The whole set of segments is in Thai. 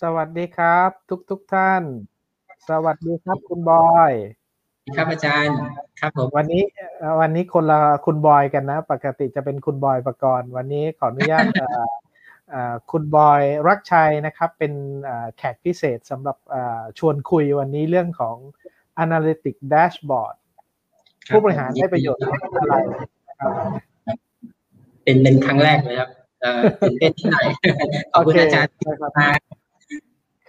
สวัสดีครับ ทุกทุกท่าน สวัสดีครับคุณบอยครับอาจารย์ครับผมวันนี้เอ่อวันนี้คนละคุณบอยกันนะ ปกติจะเป็นคุณบอยประกรณ์วันนี้ขออนุญาตเอ่อเอ่อคุณบอยรักชัยนะครับ เป็นเอ่อแขกพิเศษสำหรับเอ่อชวนคุยวันนี้เรื่องของ Analytic Dashboard ผู้บริหารได้ประโยชน์อะไรนะครับเป็นเป็นครั้งแรกเลยครับเอ่อตื่นเต้นที่ไหนขอบคุณอาจารย์ที่มา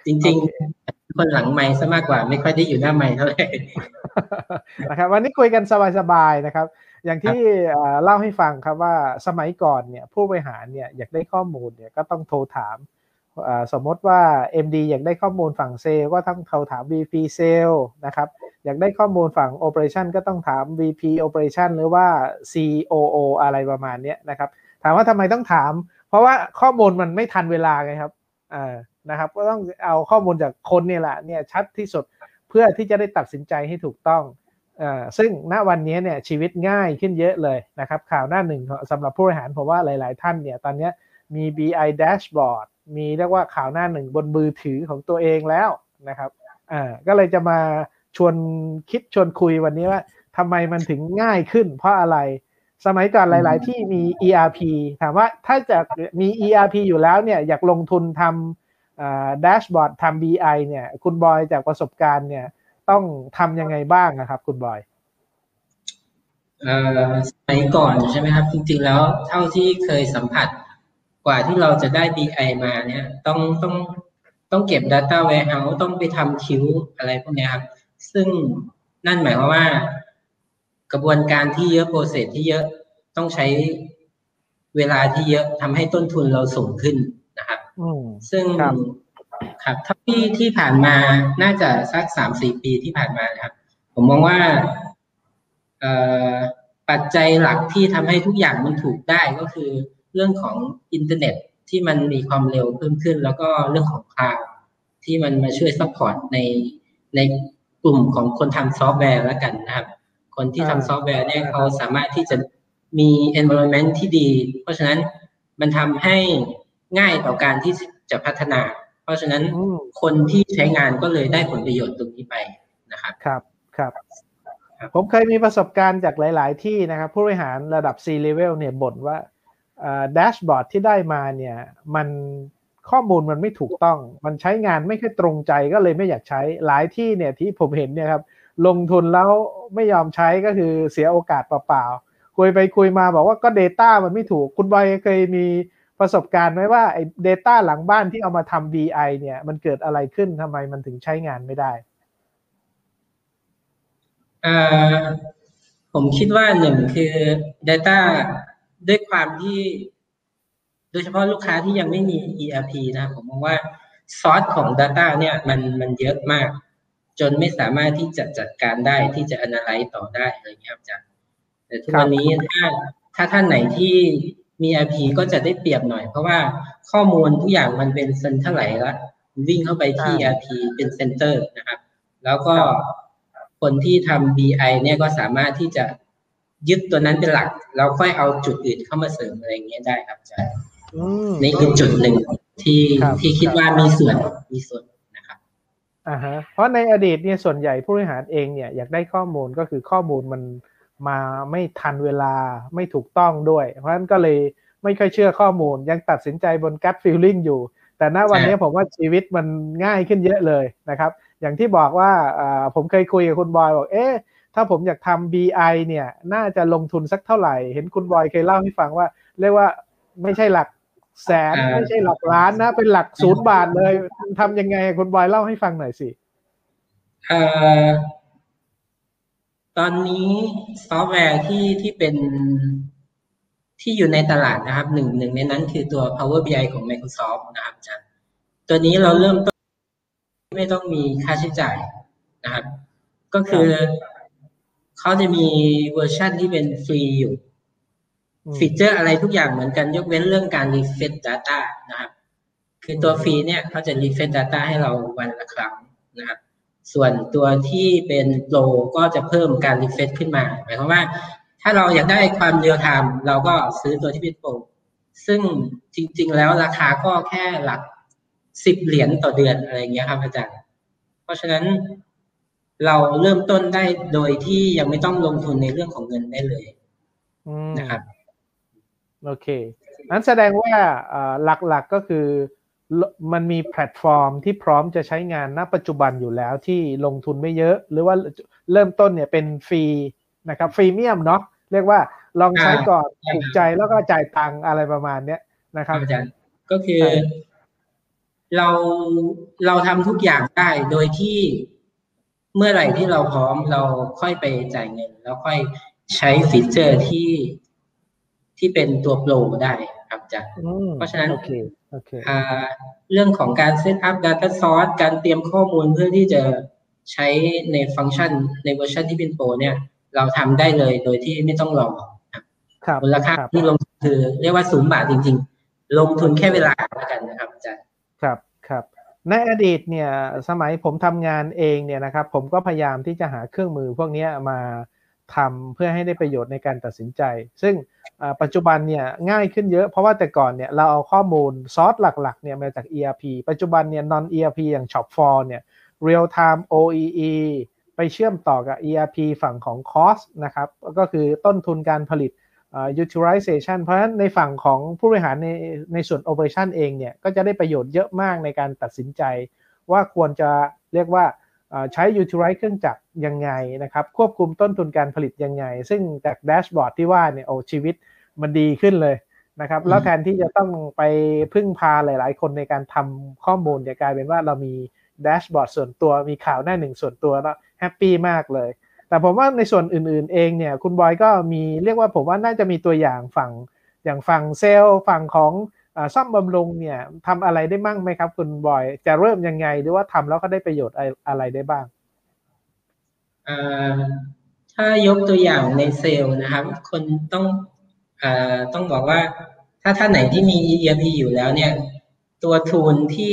จริง ๆ คนหลังไม้ซะมากกว่า ไม่ค่อยได้อยู่หน้าไม้เท่าไหร่นะครับ วันนี้คุยกันสบายๆนะครับ อย่างที่เอ่อเล่าให้ฟังครับว่าสมัยก่อนเนี่ย ผู้บริหารเนี่ยอยากได้ข้อมูลเนี่ยก็ต้องโทรถามเอ่อสมมติว่า MD อยากได้ข้อมูลฝั่งเซลก็ต้องโทรถาม VP เซลนะครับ อยากได้ข้อมูลฝั่ง Operation ก็ต้องถาม VP Operation หรือว่า COO อะไรประมาณเนี้ยนะครับ ถามว่าทำไมต้องถาม เพราะว่าข้อมูลมันไม่ทันเวลาไงครับเอ่า นะครับ ก็ต้องเอาข้อมูลจากคนเนี่ยแหละเนี่ยชัดที่สุดเพื่อที่จะได้ตัดสินใจให้ถูกต้องเอ่อซึ่งณวันนี้เนี่ยชีวิตง่ายขึ้นเยอะเลยนะครับข่าวหน้าหนึ่งของสำหรับผู้บริหารผมว่าหลาย ๆ ท่านเนี่ยตอนเนี้ยมี BI dashboard มีเรียกว่าข่าวหน้าหนึ่งบนมือถือของตัวเองแล้วนะครับอ่าก็เลยจะมาชวนคิดชวนคุยวันนี้ว่าทำไมมันถึงง่ายขึ้น เพราะอะไรสมัยก่อนหลาย ๆ ที่มี ERP ถามว่าถ้าจะมี ERP อยู่แล้วเนี่ยอยากลงทุนทำ แดชบอร์ดทำ BI เนี่ย คุณบอยจากประสบการณ์เนี่ย ต้องทำยังไงบ้างนะครับ คุณบอยเอ่อสมัยก่อนใช่ไหมครับ จริง ๆ แล้วเท่าที่เคยสัมผัสกว่าที่เราจะได้ BI มาเนี่ย ต้องต้องต้องเก็บ Data Warehouse ต้องไปทำคิวอะไรพวกนี้ครับ ซึ่งนั่นหมายความว่า กระบวนการที่เยอะโปรเซสที่เยอะต้องใช้เวลาที่เยอะทำให้ต้นทุนเราสูงขึ้น ซึ่งครับครับถ้าที่ที่ผ่านมาน่าจะสักสามสี่ปีที่ผ่านมานะครับ ผมมองว่าเอ่อปัจจัยหลักที่ทำให้ทุกอย่างมันถูกได้ก็คือเรื่องของอินเทอร์เน็ตที่มันมีความเร็วเพิ่มขึ้น แล้วก็เรื่องของคลาวด์ที่มันมาช่วย support ในในกลุ่มของคนทำซอฟต์แวร์แล้วกันนะครับ คนที่ทำอ่าซอฟต์แวร์เนี่ยเขาสามารถที่จะมี environment ที่ดี เพราะฉะนั้นมันทำให้ ง่ายต่อการที่จะพัฒนา เพราะฉะนั้นอืมคนที่ใช้งานก็เลยได้ผลประโยชน์ตรงนี้ไปนะครับครับครับครับผมเคยมีประสบการณ์จากหลาย ๆ ที่นะครับ ผู้บริหารระดับ C level เนี่ยบ่นว่าแดชบอร์ดที่ได้มาเนี่ย มันข้อมูลมันไม่ถูกต้อง มันใช้งานไม่ค่อยตรงใจก็เลยไม่อยากใช้หลายที่เนี่ยที่ผมเห็นเนี่ยครับ ลงทุนแล้วไม่ยอมใช้ก็คือเสียโอกาสเปล่าๆคุยไปคุยมาบอกว่าก็ Data มันไม่ถูกคุณบอยเคยมี ประสบการณ์ไหมว่าไอ้ Data หลังบ้านที่เอามาทำ BI เนี่ย มันเกิดอะไรขึ้นทำไมมันถึงใช้งานไม่ได้เอ่อผมคิดว่าหนึ่งคือ Data ด้วยความที่ โดยเฉพาะลูกค้าที่ยังไม่มี ERP นะ ผมมองว่าซอสของ Data เนี่ยมันมันเยอะมาก จนไม่สามารถที่จะจัดการได้ที่จะ analyze ต่อได้อะไรเงี้ยครับอาจารย์แต่ทุกวันนี้ถ้าถ้าท่านไหนที่ มี ERP ก็จะได้เปรียบหน่อย เพราะว่าข้อมูลทุกอย่างมันเป็น centralize ละวิ่งเข้าไปที่อ่า ERP เป็น center นะครับ แล้วก็คนที่ทำ BI เนี่ยก็สามารถที่จะยึดตัวนั้นเป็นหลักแล้วค่อยเอาจุดอื่นเข้ามาเสริมอะไรอย่างเงี้ยได้ครับอาจารย์อืมนี่คือจุดหนึ่งที่ครับที่คิดว่ามีส่วนมีส่วนนะครับอ่าฮะเพราะในอดีตเนี่ยส่วนใหญ่ผู้บริหารเองเนี่ยอยากได้ข้อมูลก็คือข้อมูลมัน มาไม่ทันเวลาไม่ถูกต้องด้วย เพราะฉะนั้นก็เลยไม่ค่อยเชื่อข้อมูล ยังตัดสินใจบน gut feeling อยู่ แต่ณวันนี้ผมว่าชีวิตมันง่ายขึ้นเยอะเลยนะครับ อย่างที่บอกว่าอ่าผมเคยคุยกับคุณบอยบอกเอ๊ะถ้าผมอยากทำ BI เนี่ยน่าจะลงทุนสักเท่าไหร่ เห็นคุณบอยเคยเล่าให้ฟังว่า เรียกว่าไม่ใช่หลักแสนอ่าไม่ใช่หลักล้านนะ เป็นหลักศูนย์บาทเลยทำยังไงคุณบอยเล่าให้ฟังหน่อยสิเอ่อ ตอนนี้ซอฟต์แวร์ที่ที่เป็นที่อยู่ในตลาดนะครับหนึ่งหนึ่งในนั้นคือตัว Power BI ของ Microsoft นะครับอาจารย์ตัวนี้เราเริ่มต้นไม่ต้องมีค่าใช้จ่ายนะครับ ก็คือเขาจะมีเวอร์ชันที่เป็นฟรีอยู่อืมฟีเจอร์อะไรทุกอย่างเหมือนกันยกเว้นเรื่องการ refresh data นะครับ คือตัวฟรีเนี่ยเขาจะ refresh data ให้เราวันละครั้งนะครับ ส่วนตัวที่เป็น Proก็จะเพิ่มการ refresh ขึ้นมาหมายความว่า ถ้าเราอยากได้ความ real-time เราก็ซื้อตัวที่เป็น Pro ซึ่งจริง ๆ แล้วราคาก็แค่หลักสิบเหรียญต่อเดือนอะไรเงี้ยครับอาจารย์ เพราะฉะนั้นเราเริ่มต้นได้โดยที่ยังไม่ต้องลงทุนในเรื่องของเงินได้เลยอืมนะครับ โอเคนั้นแสดงว่าเอ่อหลักๆก็คือล มันมีแพลตฟอร์มที่พร้อมจะใช้งานณปัจจุบันอยู่แล้วที่ลงทุนไม่เยอะ หรือว่าเริ่มต้นเนี่ยเป็นฟรีนะครับ freemium เนาะเรียกว่าลองใช้ก่อนใช่ถูกใจแล้วก็จ่ายตังค์อะไรประมาณเนี้ยนะครับอาจารย์ก็คือใช่เราเราทำทุกอย่างได้โดยที่เมื่อไหร่ที่เราพร้อมเราค่อยไปจ่ายเงิน แล้วค่อยใช้ฟีเจอร์ที่ที่เป็นตัว Pro ได้ครับอาจารย์อืมเพราะฉะนั้น โอเคโอเคอ่าเรื่องของการ set up Data Source การเตรียมข้อมูลเพื่อที่จะใช้ในฟังก์ชันในเวอร์ชันที่เป็นโปรเนี่ย เราทำได้เลยโดยที่ไม่ต้องรอครับครับมูลค่ารับที่ลงทุนคือเรียกว่าศูนย์บาทจริง ๆ ลงทุนแค่เวลาแล้วกันนะครับอาจารย์ครับครับในอดีตเนี่ยสมัยผมทำงานเองเนี่ยนะครับ ผมก็พยายามที่จะหาเครื่องมือพวกเนี้ยมา ทำเพื่อให้ได้ประโยชน์ในการตัดสินใจ ซึ่งปัจจุบันเนี่ยง่ายขึ้นเยอะเพราะว่าแต่ก่อนเนี่ยเราเอาข้อมูลซอสหลักๆเนี่ยมาจาก ERP ปัจจุบันเนี่ย non ERP อย่าง Shop4 เนี่ย real time OEE ไปเชื่อมต่อกับ ERP ฝั่งของ cost นะครับก็คือต้นทุนการผลิต utilization เพราะฉะนั้นในฝั่งของผู้บริหารในในส่วน operation เองเนี่ยก็จะได้ประโยชน์เยอะมากในการตัดสินใจ ว่าควรจะเรียกว่า ใช้ utilize เครื่องจักรยังไงนะครับ ควบคุมต้นทุนการผลิตยังไง ซึ่งจากแดชบอร์ดที่ว่าเนี่ยโอ้ชีวิตมันดีขึ้นเลยนะครับแล้วแทนที่จะต้องไปพึ่งพาหลาย ๆ คนในการทำข้อมูลเนี่ยกลายเป็นว่าเรามีแดชบอร์ดส่วนตัวมีข่าวหน้าหนึ่งส่วนตัวแล้วแฮปปี้มากเลย แต่ผมว่าในส่วนอื่น ๆ เองเนี่ยคุณบอยก็มีเรียกว่าผมว่าน่าจะมีตัวอย่างฝั่งอย่างฝั่งเซลล์ฝั่งของอา ซ่อมบำรุงเนี่ยทำอะไรได้มั่งไหมครับ คุณบอย จะเริ่มยังไงหรือว่าทำแล้วก็ได้ประโยชน์อะไรได้บ้างถ้ายกตัวอย่างในเซลล์นะครับ คนต้องอต้องบอกว่าถ้าท่านไหนที่มี ERP อยู่แล้วเนี่ย ตัวทูลที่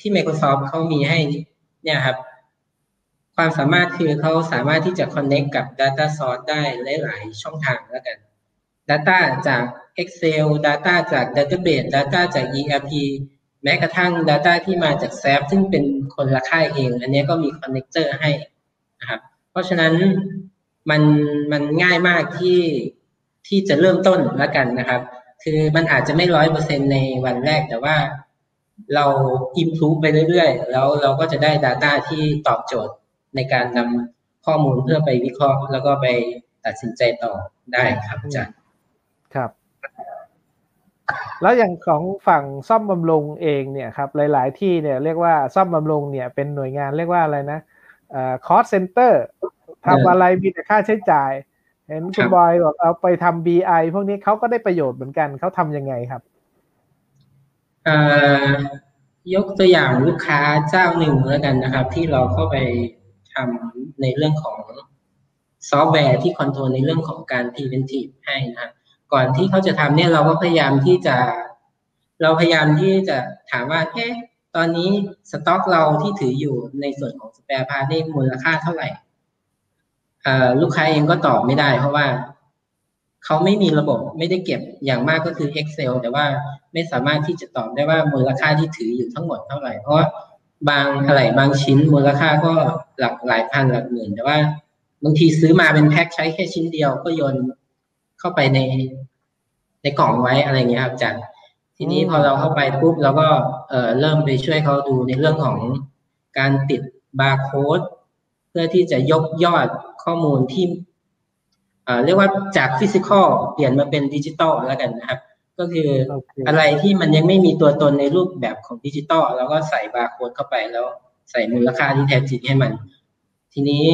ที่ Microsoft เขามีให้เนี่ยครับ ความสามารถคือเขาสามารถที่จะ connect กับ Data Source ได้หลาย ๆ ช่องทางแล้วกัน Data จาก Excel Data จาก Database Data จาก ERP แม้กระทั่ง Data ที่มาจาก SAP ซึ่งเป็นคนละค่ายเอง อันนี้ก็มี connector ให้นะครับ เพราะฉะนั้นมันมันง่ายมากที่ที่จะเริ่มต้นแล้วกันนะครับ คือมันอาจจะไม่ร้อยเปอร์เซ็นในวันแรกแต่ว่าเรา improve ไปเรื่อยๆ แล้วเราก็จะได้ Data ที่ตอบโจทย์ในการนำข้อมูลเพื่อไปวิเคราะห์ แล้วก็ไปตัดสินใจต่อได้ครับอาจารย์ ครับ แล้วอย่างของฝั่งซ่อมบำรุงเองเนี่ยครับ หลาย ๆ ที่เนี่ยเรียกว่าซ่อมบำรุงเนี่ยเป็นหน่วยงานเรียกว่าอะไรนะเอ่อ cost center ทำอะไรมีแต่ค่าใช้จ่าย เห็นคุณบอยบอกเอาไปทำ BI พวกนี้เขาก็ได้ประโยชน์เหมือนกันเขาทำยังไงครับยกตัวอย่างลูกค้าเจ้าหนึ่งแล้วกันนะครับ ที่เราเข้าไปทำในเรื่องของซอฟต์แวร์ที่ control ในเรื่องของการ preventive ให้นะครับ ก่อนที่เขาจะทำเนี่ยเราก็พยายามที่จะ เราพยายามที่จะถามว่าเอ๊ะตอนนี้สต็อกเราที่ถืออยู่ในส่วนของสเปร์พาร์นี่มูลค่าเท่าไหร่เอ่อลูกค้าเองก็ตอบไม่ได้ เพราะว่าเขาไม่มีระบบไม่ได้เก็บอย่างมากก็คือ Excel แต่ว่าไม่สามารถที่จะตอบได้ว่ามูลค่าที่ถืออยู่ทั้งหมดเท่าไหร่ เพราะบางอะไรบางชิ้นมูลค่าก็หลักหลายพันหลักหมื่นแต่ว่าบางทีซื้อมาเป็นแพ็คใช้แค่ชิ้นเดียวก็โยน เข้าไปในในกล่องไว้อะไรเงี้ยครับอาจารย์ทีนี้พอเราเข้าไปปุ๊บเราก็เอ่อเริ่มไปช่วยเขาดูในเรื่องของการติดบาร์โค้ดเพื่อที่จะยกยอดข้อมูลที่เอ่อเรียกว่าจาก physical เปลี่ยนมาเป็นดิจิตอลแล้วกันนะครับ ก็คือโอเคอะไรที่มันยังไม่มีตัวตนในรูปแบบของดิจิตอลแล้วก็ใส่บาร์โค้ดเข้าไปแล้วใส่มูลค่าที่แท้จริงให้มัน ทีนี้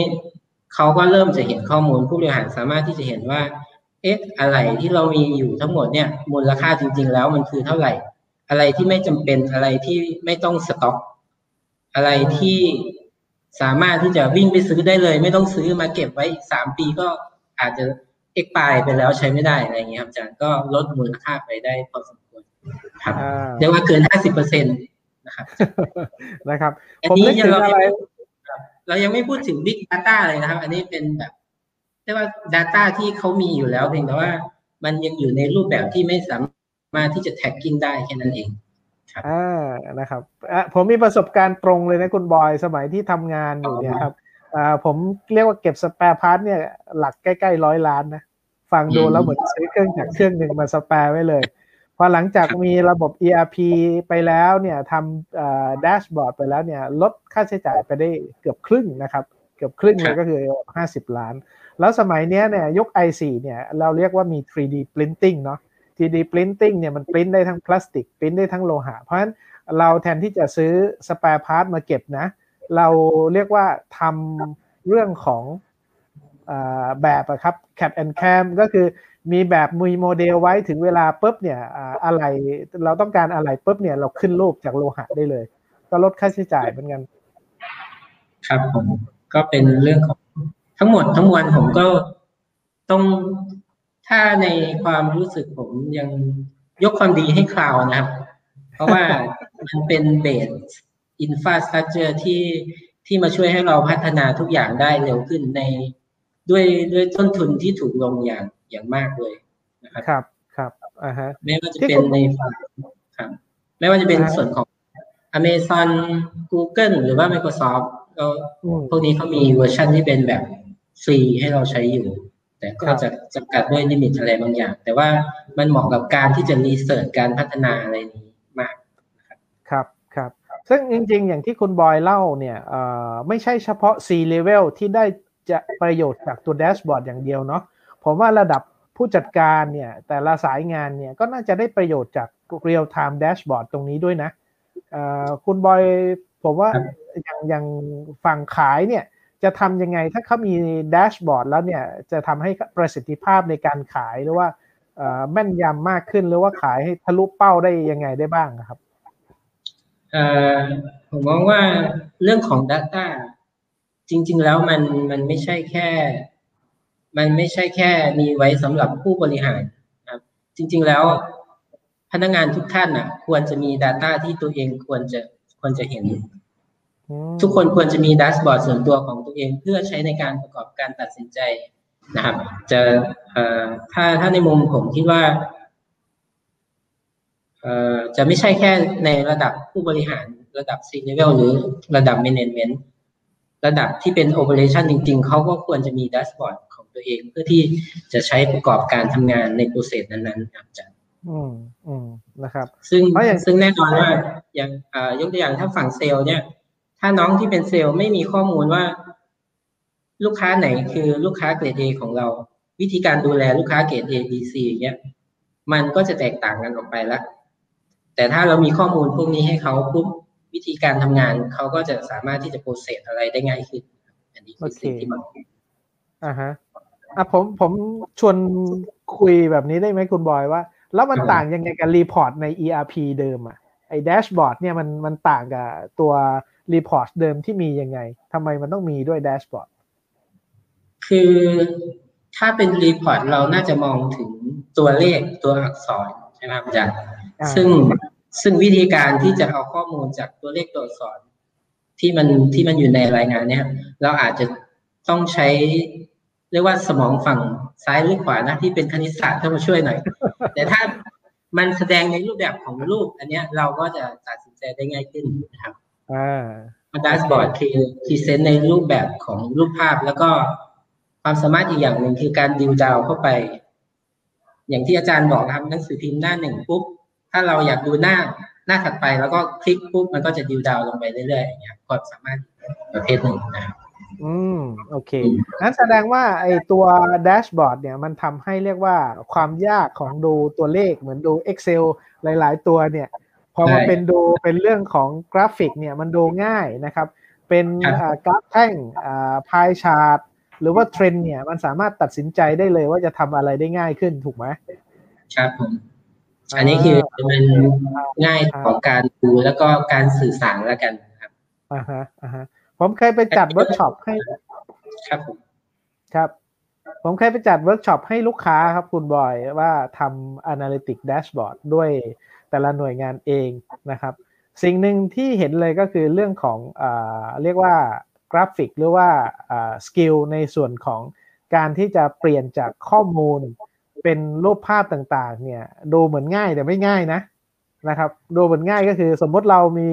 เขาก็เริ่มจะเห็นข้อมูลผู้บริหารสามารถที่จะเห็นว่า เอ๊ะอะไรที่เรามีอยู่ทั้งหมดเนี่ยมูลค่าจริง ๆ แล้วมันคือเท่าไหร่ อะไรที่ไม่จำเป็นอะไรที่ไม่ต้องสต็อก อะไรที่สามารถที่จะวิ่งไปซื้อได้เลย ไม่ต้องซื้อมาเก็บไว้อีกสามปีก็อาจจะเอ็กปายไปแล้วใช้ไม่ได้อะไรอย่างเงี้ยครับอาจารย์ก็ลดมูลค่าไปได้พอสมควรครับอ่าเรียกว่าเกินห้าสิบเปอร์เซ็นต์นะครับนะครับอันผมนี้นึกถึงเราอะไรเรายังไม่พูดถึง Big Data เลยนะครับ อันนี้เป็นแบบ เรียกว่า Data ที่เขามีอยู่แล้วเพียงแต่ว่ามันยังอยู่ในรูปแบบที่ไม่สามารถที่จะ tagging ได้แค่นั้นเองครับอ่านะครับอะผมมีประสบการณ์ตรงเลยนะคุณบอยสมัยที่ทำงานอยู่เนี่ยครับอ่าผมเรียกว่าเก็บ spare part เนี่ยหลักใกล้ๆร้อยล้านนะฟังดูแล้วเหมือนซื้อเครื่องจากเครื่องหนึ่งมา spare ไว้เลยพอหลังจากมีระบบ ERP ไปแล้วเนี่ยทำ dashboard ไปแล้วเนี่ยลดค่าใช้จ่ายไปได้เกือบครึ่งนะครับ เกือบครึ่งเลยก็คือ 50 ล้าน แล้วสมัยนี้เนี่ยยก i4 เนี่ยเราเรียกว่ามี 3D printing เนาะ 3D printing เนี่ยมันปริ้นได้ทั้งพลาสติกปริ้นได้ทั้งโลหะ เพราะฉะนั้นเราแทนที่จะซื้อ spare part มาเก็บนะ เราเรียกว่าทำเรื่องของแบบอะครับ cap and cam ก็คือมีแบบมีโมเดลไว้ถึงเวลาปุ๊บเนี่ยอะไรเราต้องการอะไรปุ๊บเนี่ยเราขึ้นรูปจากโลหะได้เลย ก็ลดค่าใช้จ่ายเหมือนกัน ครับผม ก็เป็นเรื่องของทั้งหมดทั้งมวลผมก็ต้องถ้าในความรู้สึกผมยังยกความดีให้คลาวนะครับ เพราะว่ามันเป็น base infrastructure ที่ที่มาช่วยให้เราพัฒนาทุกอย่างได้เร็วขึ้นในด้วยด้วยต้นทุนที่ถูกลงอย่างอย่างมากเลยนะครับครับครับอ่าฮะไม่ว่าจะเป็นในฝั่งครับไม่ว่าจะเป็นส่วนของ Amazon Google หรือว่า Microsoft ก็พวกนี้เขามีเวอร์ชันที่เป็นแบบฟรีให้เราใช้อยู่ แต่ก็จะจำกัดด้วย limit อะไรบางอย่าง แต่ว่ามันเหมาะกับการที่จะรีเสิร์ชการพัฒนาอะไรนี้มากครับครับ ซึ่งจริงๆ อย่างที่คุณบอยเล่าเนี่ยไม่ใช่เฉพาะ C level ที่ได้จะประโยชน์จากตัวแดชบอร์ดอย่างเดียวเนาะผมว่าระดับผู้จัดการเนี่ยแต่ละสายงานเนี่ยก็น่าจะได้ประโยชน์จาก real time dashboard ตรงนี้ด้วยนะคุณบอย ผมว่าอย่างอย่างฝั่งขายเนี่ยจะทำยังไงถ้าเขามีแดชบอร์ดแล้วเนี่ยจะทำให้ประสิทธิภาพในการขายหรือว่าแม่นยำมากขึ้นหรือว่าขายให้ทะลุเป้าได้ยังไงได้บ้างครับผมมองว่าเรื่องของ Data จริง ๆ แล้วมันมันไม่ใช่แค่ มันไม่ใช่แค่มีไว้สำหรับผู้บริหารครับ จริง ๆ แล้วพนักงานทุกท่านอะ ควรจะมี Data ที่ตัวเองควรจะ ควรจะเห็น ทุกคนควรจะมีดัชบอร์ดส่วนตัวของตัวเองเพื่อใช้ในการประกอบการตัดสินใจนะครับ จะเอ่อถ้าถ้าในมุมผมคิดว่าเอ่อจะไม่ใช่แค่ในระดับผู้บริหารระดับ C level หรือระดับ management ระดับที่เป็น operation จริงๆ เขาก็ควรจะมีดัชบอร์ดของตัวเองเพื่อที่จะใช้ประกอบการทำงานในโปรเซสนั้นๆครับจะ อืมอืมนะครับ ซึ่งซึ่งแน่นอนว่าอย่างยกตัวอย่างถ้าฝั่งเซลล์เนี่ย ถ้าน้องที่เป็นเซลล์ไม่มีข้อมูลว่า ลูกค้าไหนคือลูกค้าเกรด A ของเรา วิธีการดูแลลูกค้าเกรด A B C เงี้ยมันก็จะแตกต่างกันออกไปละแต่ถ้าเรามีข้อมูลพวกนี้ให้เขาปุ๊บวิธีการทำงานเขาก็จะสามารถที่จะ process อะไรได้ง่ายขึ้น อันนี้คือสิ่งที่มันอ่าฮะอะผมผมชวนคุยแบบนี้ได้ไหมคุณบอยว่า แล้วมันต่างยังไงกับ report ใน ERP เดิมอะไอ้ dashboard เนี่ยมันมันต่างกับตัว report เดิมที่มียังไงทำไมมันต้องมีด้วย dashboardคือถ้าเป็น report เราน่าจะมองถึงตัวเลขตัวอักษรใช่ไหมครับอาจารย์ซึ่งซึ่งวิธีการที่จะเอาข้อมูลจากตัวเลขตัวอักษร ที่มันที่มันอยู่ในรายงานเนี่ย เราอาจจะต้องใช้เรียกว่าสมองฝั่งซ้ายหรือขวานะที่เป็นคณิตศาสตร์เข้ามาช่วยหน่อย แต่ถ้ามันแสดงในรูปแบบของรูป อันเนี้ยเราก็จะตัดสินใจได้ง่ายขึ้นนะครับ dashboard คือ present ในรูปแบบของรูปภาพแล้วก็ความสามารถอีกอย่างหนึ่งคือการดิวดาวเข้าไป อย่างที่อาจารย์บอกครับหนังสือพิมพ์หน้าหนึ่งปุ๊บ ถ้าเราอยากดูหน้าหน้าถัดไปแล้วก็คลิกปุ๊บมันก็จะดิวดาวลงไปเรื่อยๆอย่างเงี้ยความสามารถประเภทหนึ่งนะครับ อืมโอเคนั้นแสดงว่าไอตัว dashboard เนี่ยมันทำให้เรียกว่าความยากของดูตัวเลขเหมือนดู Excel หลาย ๆ ตัวเนี่ย พอมาเป็นดูเป็นเรื่องของกราฟิกเนี่ยมันดูง่ายนะครับ เป็นกราฟแท่ง pie chart หรือว่าเทรนเนี่ยมันสามารถตัดสินใจได้เลยว่าจะทำอะไรได้ง่ายขึ้นถูกไหมครับผมอันนี้คือมันง่ายของการดูแล้วก็การสื่อสารแล้วกันครับอ่าฮะอ่าฮะ ผมเคยไปจัดเวิร์กช็อปให้ครับผมครับ ผมเคยไปจัดเวิร์กช็อปให้ลูกค้าครับคุณบอยว่าทำ Analytic Dashboard ด้วยแต่ละหน่วยงานเองนะครับ สิ่งหนึ่งที่เห็นเลยก็คือเรื่องของอเรียกว่ากราฟิกหรือว่า skill ในส่วนของการที่จะเปลี่ยนจากข้อมูลเป็นรูปภาพต่างๆ เนี่ยดูเหมือนง่ายแต่ไม่ง่ายนะนะครับดูเหมือนง่ายก็คือสมมติเรามี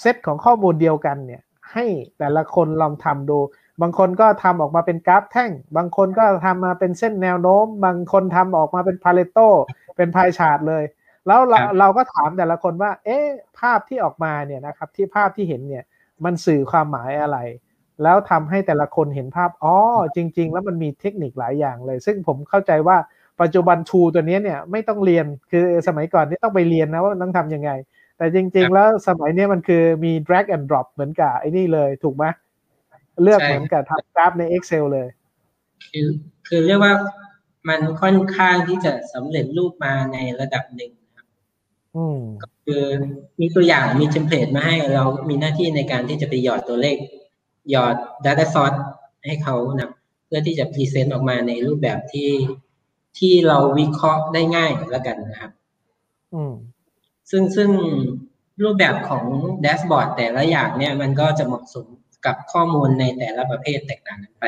เซตของข้อมูลเดียวกันเนี่ย ให้แต่ละคนลองทำดู บางคนก็ทำออกมาเป็นกราฟแท่ง บางคนก็ทำมาเป็นเส้นแนวโน้ม บางคนทำออกมาเป็นพาเลโตเป็นพายชาร์ตเลย แล้วเราเราก็ถามแต่ละคนว่า เอ๊ะภาพที่ออกมาเนี่ยนะครับที่ภาพที่เห็นเนี่ยมันสื่อความหมายอะไร แล้วทำให้แต่ละคนเห็นภาพอ๋อจริง ๆ แล้วมันมีเทคนิคหลายอย่างเลย ซึ่งผมเข้าใจว่าปัจจุบันทูตัวนี้เนี่ยไม่ต้องเรียนคือสมัยก่อนนี่ต้องไปเรียนนะว่าต้องทำยังไง แต่จริง ๆ แล้วสมัยนี้มันคือมี drag and drop เหมือนกับไอ้นี่เลยถูกไหมเลือกเหมือนกับทำกราฟใน Excel เลย คือคือเรียกว่ามันค่อนข้างที่จะสำเร็จรูปมาในระดับหนึ่งครับก็คือมีตัวอย่างมี template มาให้เรามีหน้าที่ในการที่จะไปหยอดตัวเลข หยอด Data Source ให้เขานะเพื่อที่จะ present ออกมาในรูปแบบที่ที่เราวิเคราะห์ได้ง่ายแล้วกันนะครับ อืม ซึ่งซึ่งรูปแบบของ dashboard แต่ละอย่างเนี่ยมันก็จะเหมาะสมกับข้อมูลในแต่ละประเภทแตกต่างกันไป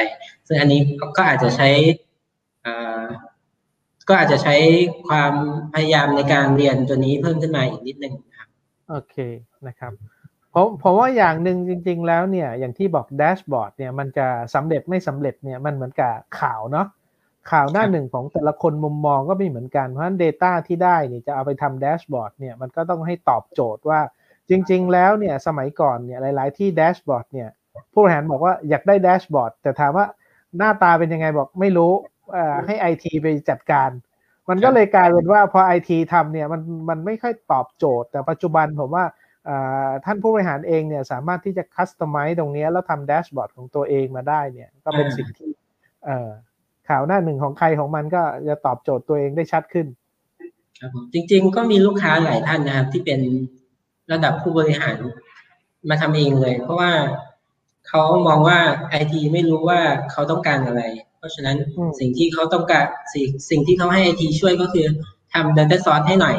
ซึ่งอันนี้ก็อาจจะใช้อ่ก็อาจจะใช้ความพยายามในการเรียนตัวนี้เพิ่มขึ้นมาอีกนิดนึงครับโอเคนะครับผมผมว่าอย่างหนึ่งจริง ๆ แล้วเนี่ยอย่างที่บอกแดชบอร์ดเนี่ยมันจะสำเร็จไม่สำเร็จเนี่ยมันเหมือนกับข่าวเนาะ ข่าวหน้าหนึ่งของแต่ละคนมุมมองก็ไม่เหมือนกัน เพราะฉะนั้น Data ที่ได้เนี่ยจะเอาไปทำแดชบอร์ดเนี่ยมันก็ต้องให้ตอบโจทย์ว่าจริง ๆ แล้วเนี่ยสมัยก่อนเนี่ยหลาย ๆ ที่แดชบอร์ดเนี่ยผู้บริหารบอกว่าอยากได้แดชบอร์ดแต่ถามว่าหน้าตาเป็นยังไงบอกไม่รู้ให้ไอทีไปจัดการ มันก็เลยกลายเป็นว่าพอไอทีทำเนี่ยมันมันไม่ค่อยตอบโจทย์ แต่ปัจจุบันผมว่าท่านผู้บริหารเองเนี่ยสามารถที่จะคัสตอมไมซ์ตรงนี้แล้วทำแดชบอร์ดของตัวเองมาได้เนี่ยก็เป็นสิ่งที่ ข่าวหน้าหนึ่งของใครของมันก็จะตอบโจทย์ตัวเองได้ชัดขึ้น ครับจริง ๆ ก็มีลูกค้าหลายท่านนะครับ ที่เป็นระดับผู้บริหารมาทำเองเลย เพราะว่าเขามองว่าไอทีไม่รู้ว่าเขาต้องการอะไร เพราะฉะนั้นสิ่งที่เขาต้องการสิ่งสิ่งที่เขาให้ไอทีช่วยก็คือทำ Data Source ให้หน่อย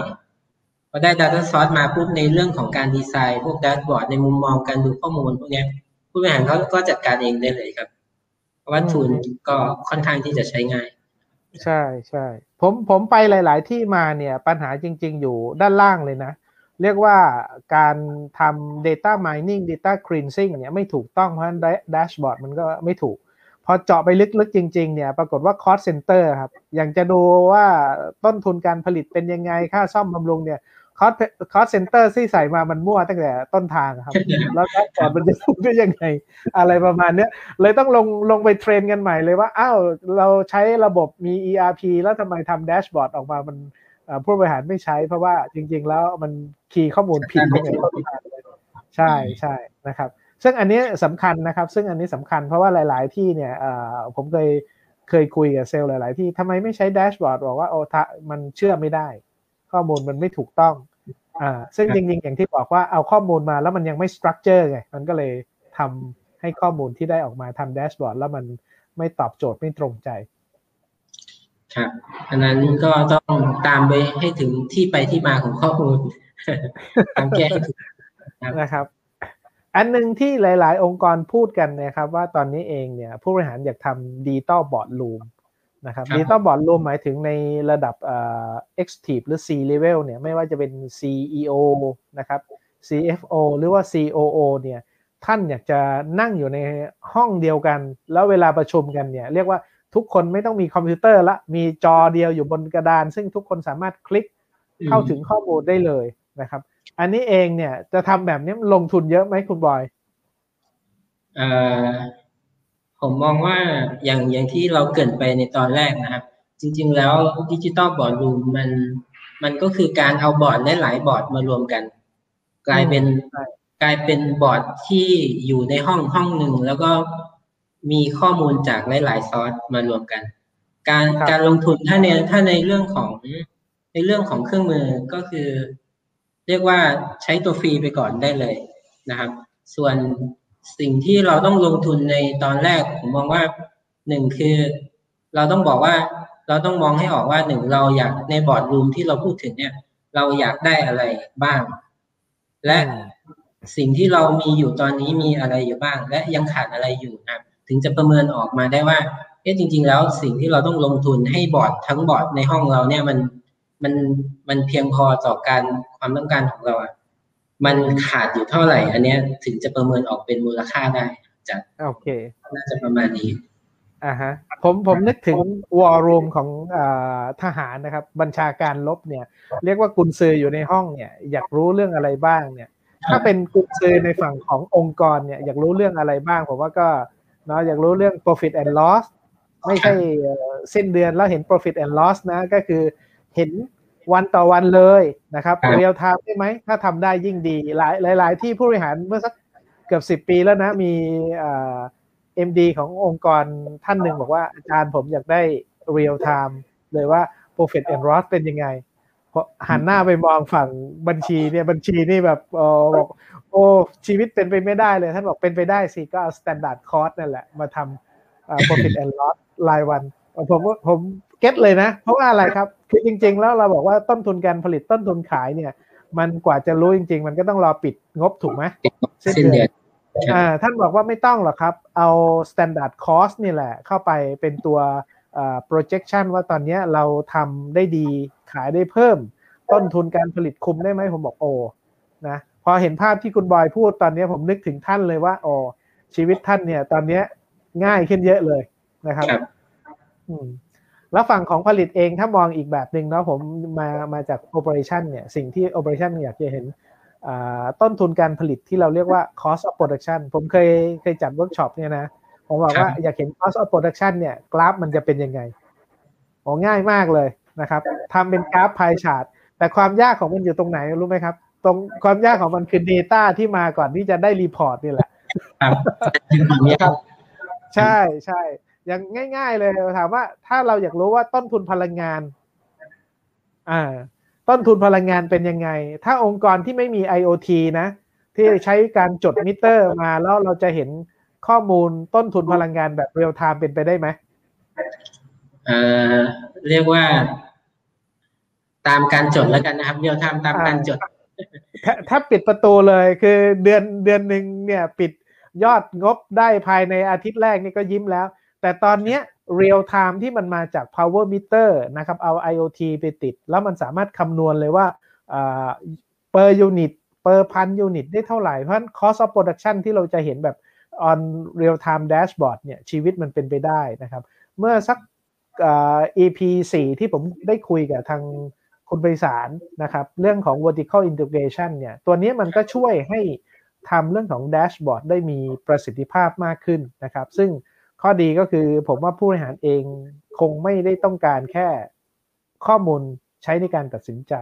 พอได้ Data Source มาปุ๊บในเรื่องของการดีไซน์ พวกแดชบอร์ดในมุมมองการดูข้อมูลพวกนี้ผู้บริหารเขาก็จัดการเองได้เลยครับเพราะ ว่าทูลก็ค่อนข้างที่จะใช้ง่าย ใช่ใช่ผมผมไปหลาย ๆ ที่มาเนี่ยปัญหาจริง ๆ อยู่ด้านล่างเลยนะ เรียกว่าการทำ data mining data cleansing เนี่ยไม่ถูกต้องเพราะฉะนั้น dashboard มันก็ไม่ถูก พอเจาะไปลึก ๆ จริง ๆ เนี่ยปรากฏว่า cost center ครับ อย่างจะดูว่าต้นทุนการผลิตเป็นยังไงค่าซ่อมบำรุงเนี่ย cost cost center ที่ใส่มามันมั่วตั้งแต่ต้นทางครับ แล้ว dashboard มันจะถูกได้ยังไง อะไรประมาณเนี้ยเลยต้องลงลงไป train กันใหม่เลยว่า อ้าว เราใช้ระบบมี ERP แล้วทำไมทำ dashboard ออกมามันผู้บริหารไม่ใช้เพราะว่าจริง ๆ แล้วมัน key ข้อมูลผิดยังไงใช่ใช่นะครับ ซึ่งอันนี้สำคัญนะครับ ซึ่งอันนี้สำคัญเพราะว่าหลาย ๆ ที่เนี่ยผมเคยเคยคุยกับเซลล์หลาย ๆ ที่ทำไมไม่ใช้ dashboard บอกว่าโอ้มันเชื่อไม่ได้ข้อมูลมันไม่ถูกต้อง อ่าซึ่งจริงๆ อย่างที่บอกว่าเอาข้อมูลมาแล้วมันยังไม่ structure ไง มันก็เลยทำให้ข้อมูลที่ได้ออกมาทำ dashboard แล้วมันไม่ตอบโจทย์ไม่ตรงใจ ครับอันนั้นก็ต้องตามไปให้ถึงที่ไปที่มาของข้อมูลตามแก้นะครับ อันหนึ่งที่หลาย ๆ องค์กรพูดกันนะครับ ว่าตอนนี้เองเนี่ย ผู้บริหารอยากทำ digital boardroom นะครับ digital boardroom หมายถึงในระดับเอ่อ executive หรือ C level เนี่ยไม่ว่าจะเป็น CEO นะครับ CFO หรือว่า COO เนี่ยท่านอยากจะนั่งอยู่ในห้องเดียวกัน แล้วเวลาประชุมกันเนี่ยเรียกว่าทุกคนไม่ต้องมีคอมพิวเตอร์ละมีจอเดียวอยู่บนกระดาน ซึ่งทุกคนสามารถคลิกเข้าถึงข้อมูลได้เลยนะครับ อันนี้เองเนี่ยจะทำแบบนี้ลงทุนเยอะไหมคุณบอยเอ่อ ผมมองว่าอย่างอย่างที่เราเกริ่นไปในตอนแรกนะครับ จริง ๆ แล้ว digital boardroom มันมันก็คือการเอาบอร์ดได้หลายบอร์ดมารวมกัน กลายเป็นกลายเป็นบอร์ดที่อยู่ในห้องห้องหนึ่งแล้วก็มีข้อมูลจากหลาย ๆ ซอสมารวมกัน การการลงทุนถ้าในถ้าในเรื่องของในเรื่องของเครื่องมือก็คือ เรียกว่าใช้ตัวฟรีไปก่อนได้เลยนะครับ ส่วน สิ่งที่เราต้องลงทุนในตอนแรกผมมองว่าหนึ่งคือ เราต้องบอกว่าเราต้องมองให้ออกว่าหนึ่งเราอยากในบอร์ดรูมที่เราพูดถึงเนี่ย เราอยากได้อะไรบ้าง และสิ่งที่เรามีอยู่ตอนนี้มีอะไรอยู่บ้าง และยังขาดอะไรอยู่นะถึงจะประเมินออกมาได้ว่าเอ๊ะจริง ๆ แล้วสิ่งที่เราต้องลงทุนให้บอร์ดทั้งบอร์ดในห้องเราเนี่ยมันมันมันเพียงพอต่อการความต้องการของเราอะ มันขาดอยู่เท่าไหร่ อันเนี้ยถึงจะประเมินออกเป็นมูลค่าได้จากโอเค น่าจะประมาณนี้อ่าฮะผมผมนึกถึงวอลลุ่มของอาทหารนะครับ บัญชาการลบเนี่ย เรียกว่ากุนซืออยู่ในห้องเนี่ย อยากรู้เรื่องอะไรบ้างเนี่ย ถ้าเป็นกุนซือในฝั่งขององค์กรเนี่ย อยากรู้เรื่องอะไรบ้าง ผมว่าก็เนาะอยากรู้เรื่อง profit and loss ไม่ใช่เอ่อสิ้นเดือนแล้วเห็น profit and loss นะ ก็คือเห็น วันต่อวันเลยนะครับครับเรียลไทม์ได้ไหม ถ้าทำได้ยิ่งดีหลายหลายหลายที่ผู้บริหารเมื่อสักเกือบสิบปีแล้วนะ มีเอ่อ MD ขององค์กรท่านหนึ่งบอกว่าอาจารย์ผมอยากได้ real time เลยว่า profit and loss เป็นยังไงพอหันหน้าไปมองฝั่งบัญชีเนี่ยบัญชีนี่แบบเออบอกโอ้ชีวิตเป็นไปไม่ได้เลย ท่านบอกเป็นไปได้สิก็เอา standard cost นั่นแหละ มาทำเอ่อ profit and loss รายวัน ผมว่าผมเก็ตเลยนะ เพราะว่าอะไรครับ คือจริง ๆ แล้วเราบอกว่าต้นทุนการผลิตต้นทุนขายเนี่ย มันกว่าจะรู้จริง ๆ มันก็ต้องรอปิดงบถูกไหมสิ้นสิ้นเดืเดืออนนอ่าท่านบอกว่าไม่ต้องหรอกครับ เอา standard cost นี่แหละ เข้าไปเป็นตัวอ่า projection ว่าตอนเนี้ยเราทำได้ดีขายได้เพิ่ม ต้นทุนการผลิตคุมได้ไหมผมบอกโอ้นะพอเห็นภาพที่คุณบอยพูดตอนเนี้ยผมนึกถึงท่านเลยว่าโอ้ชีวิตท่านเนี่ย ตอนเนี้ยง่ายขึ้นเยอะเลยนะครับครับอืม แล้วฝั่งของผลิตเองถ้ามองอีกแบบหนึ่งเนาะผมมามาจาก operation เนี่ยสิ่งที่ operation อยากจะเห็นอ่าต้นทุนการผลิตที่เราเรียกว่า cost of production ผมเคยเคยจัดเวิร์กช็อปเนี่ยนะผมบอกว่าครับอยากเห็น cost of production เนี่ยกราฟมันจะเป็นยังไงโอ้ง่ายมากเลยนะครับทำเป็นกราฟ pie chart แต่ความยากของมันอยู่ตรงไหนรู้ไหมครับ ตรงความยากของมันคือ Data ที่มาก่อนที่จะได้ report นี่แหละครับอย่างเงี้ยครับใช่ใช่ อย่างง่าย ๆ เลยถามว่า ถ้าเราอยากรู้ว่าต้นทุนพลังงาน อ่า ต้นทุนพลังงานเป็นยังไง ถ้าองค์กรที่ไม่มี IoT นะ ที่ใช้การจดมิเตอร์มาแล้วเราจะเห็นข้อมูลต้นทุนพลังงานแบบ real-time เป็นไปได้ไหมเอ่อเรียกว่าตามการจดแล้วกันนะครับ real-time ตามการจด ถ้าถ้าปิดประตูเลยคือเดือนเดือนหนึ่งเนี่ย ปิดยอดงบได้ภายในอาทิตย์แรกนี่ก็ยิ้มแล้ว แต่ตอนเนี้ย real time ที่มันมาจาก power meter นะครับ เอา IoT ไปติด แล้วมันสามารถคำนวณเลยว่าอ่า per unit per พัน unit ได้เท่าไหร่ เพราะฉะนั้น cost of production ที่เราจะเห็นแบบ on real time dashboard เนี่ย ชีวิตมันเป็นไปได้นะครับ เมื่อสัก EP 4 ที่ผมได้คุยกับทางคุณไพศาลนะครับ เรื่องของ vertical integration เนี่ย ตัวนี้มันก็ช่วยให้ทำเรื่องของแดชบอร์ดได้มีประสิทธิภาพมากขึ้นนะครับ ซึ่ง ข้อดีก็คือผมว่าผู้บริหารเองคงไม่ได้ต้องการแค่ข้อมูลใช้ในการตัดสินใจ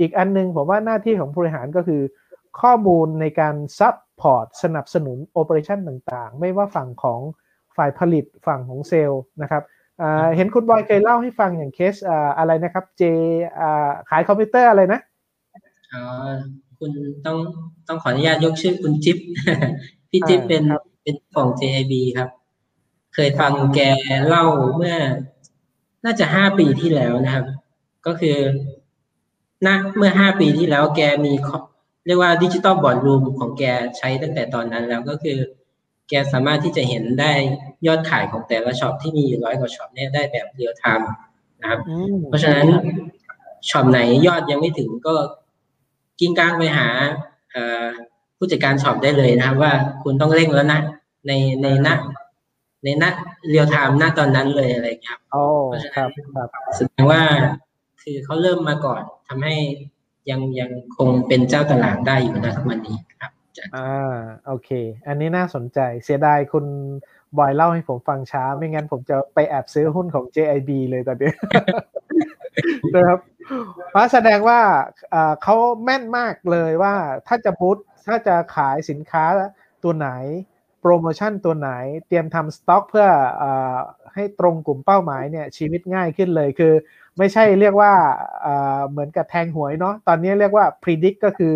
อีกอันหนึงผมว่าหน้าที่ของผู้บริหารก็คือ ข้อมูลในการ support สนับสนุน operation ต่างๆ ไม่ว่าฝั่งของฝ่ายผลิตฝั่งของเซลล์นะครับอ่าเห็นคุณบอยเคยเล่าให้ฟังอย่างเคสอ่าอะไรนะครับเจอ่าขายคอมพิวเตอร์อะไรนะอ๋อคุณต้องต้องขออนุญาตยกชื่อคุณจิ๊บพี่จิ๊บอ่าเป็นครับเป็นของ JIB ครับ เคยฟังแกเล่าเมื่อ น่าจะห้าปีที่แล้วนะครับ ก็คือณเมื่อห้าปีที่แล้วแกมีข้อเรียกว่า digital boardroom ของแกใช้ตั้งแต่ตอนนั้นแล้วก็คือ แกสามารถที่จะเห็นได้ยอดขายของแต่ละ shop ที่มีอยู่ร้อยกว่า shop เนี่ยได้แบบ real-timeนะครับอืมเพราะฉะนั้น shop ไหนยอดยังไม่ถึงก็กริ๊งกร๊างไปหาเอ่อผู้จัดการ shop ได้เลยนะครับ ว่าคุณต้องเร่งแล้วนะ ในในณ ในณ real-time ณตอนนั้นเลยอะไรอย่างเงี้ยครับโอ้ครับครับแสดงว่าคือเขาเริ่มมาก่อนทำให้ยังยังคงเป็นเจ้าตลาดได้อยู่นะทุกวันนี้ครับอาจารย์อ่าโอเค อันนี้น่าสนใจเสียดายคุณบอยเล่าให้ผมฟังช้า ไม่งั้นผมจะไปแอบซื้อหุ้นของ JIB เลยตอนนี้นะครับเพราะแสดงว่าอ่าเขาแม่นมากเลยว่าถ้าจะพุทถ้าจะขายสินค้าตัวไหน โปรโมชั่นตัวไหน เตรียมทำสต็อกเพื่ออาให้ตรงกลุ่มเป้าหมายเนี่ยชีวิตง่ายขึ้นเลยคือ ไม่ใช่เรียกว่าอ่าเหมือนกับแทงหวยเนาะตอนนี้เรียกว่า predict ก็คือ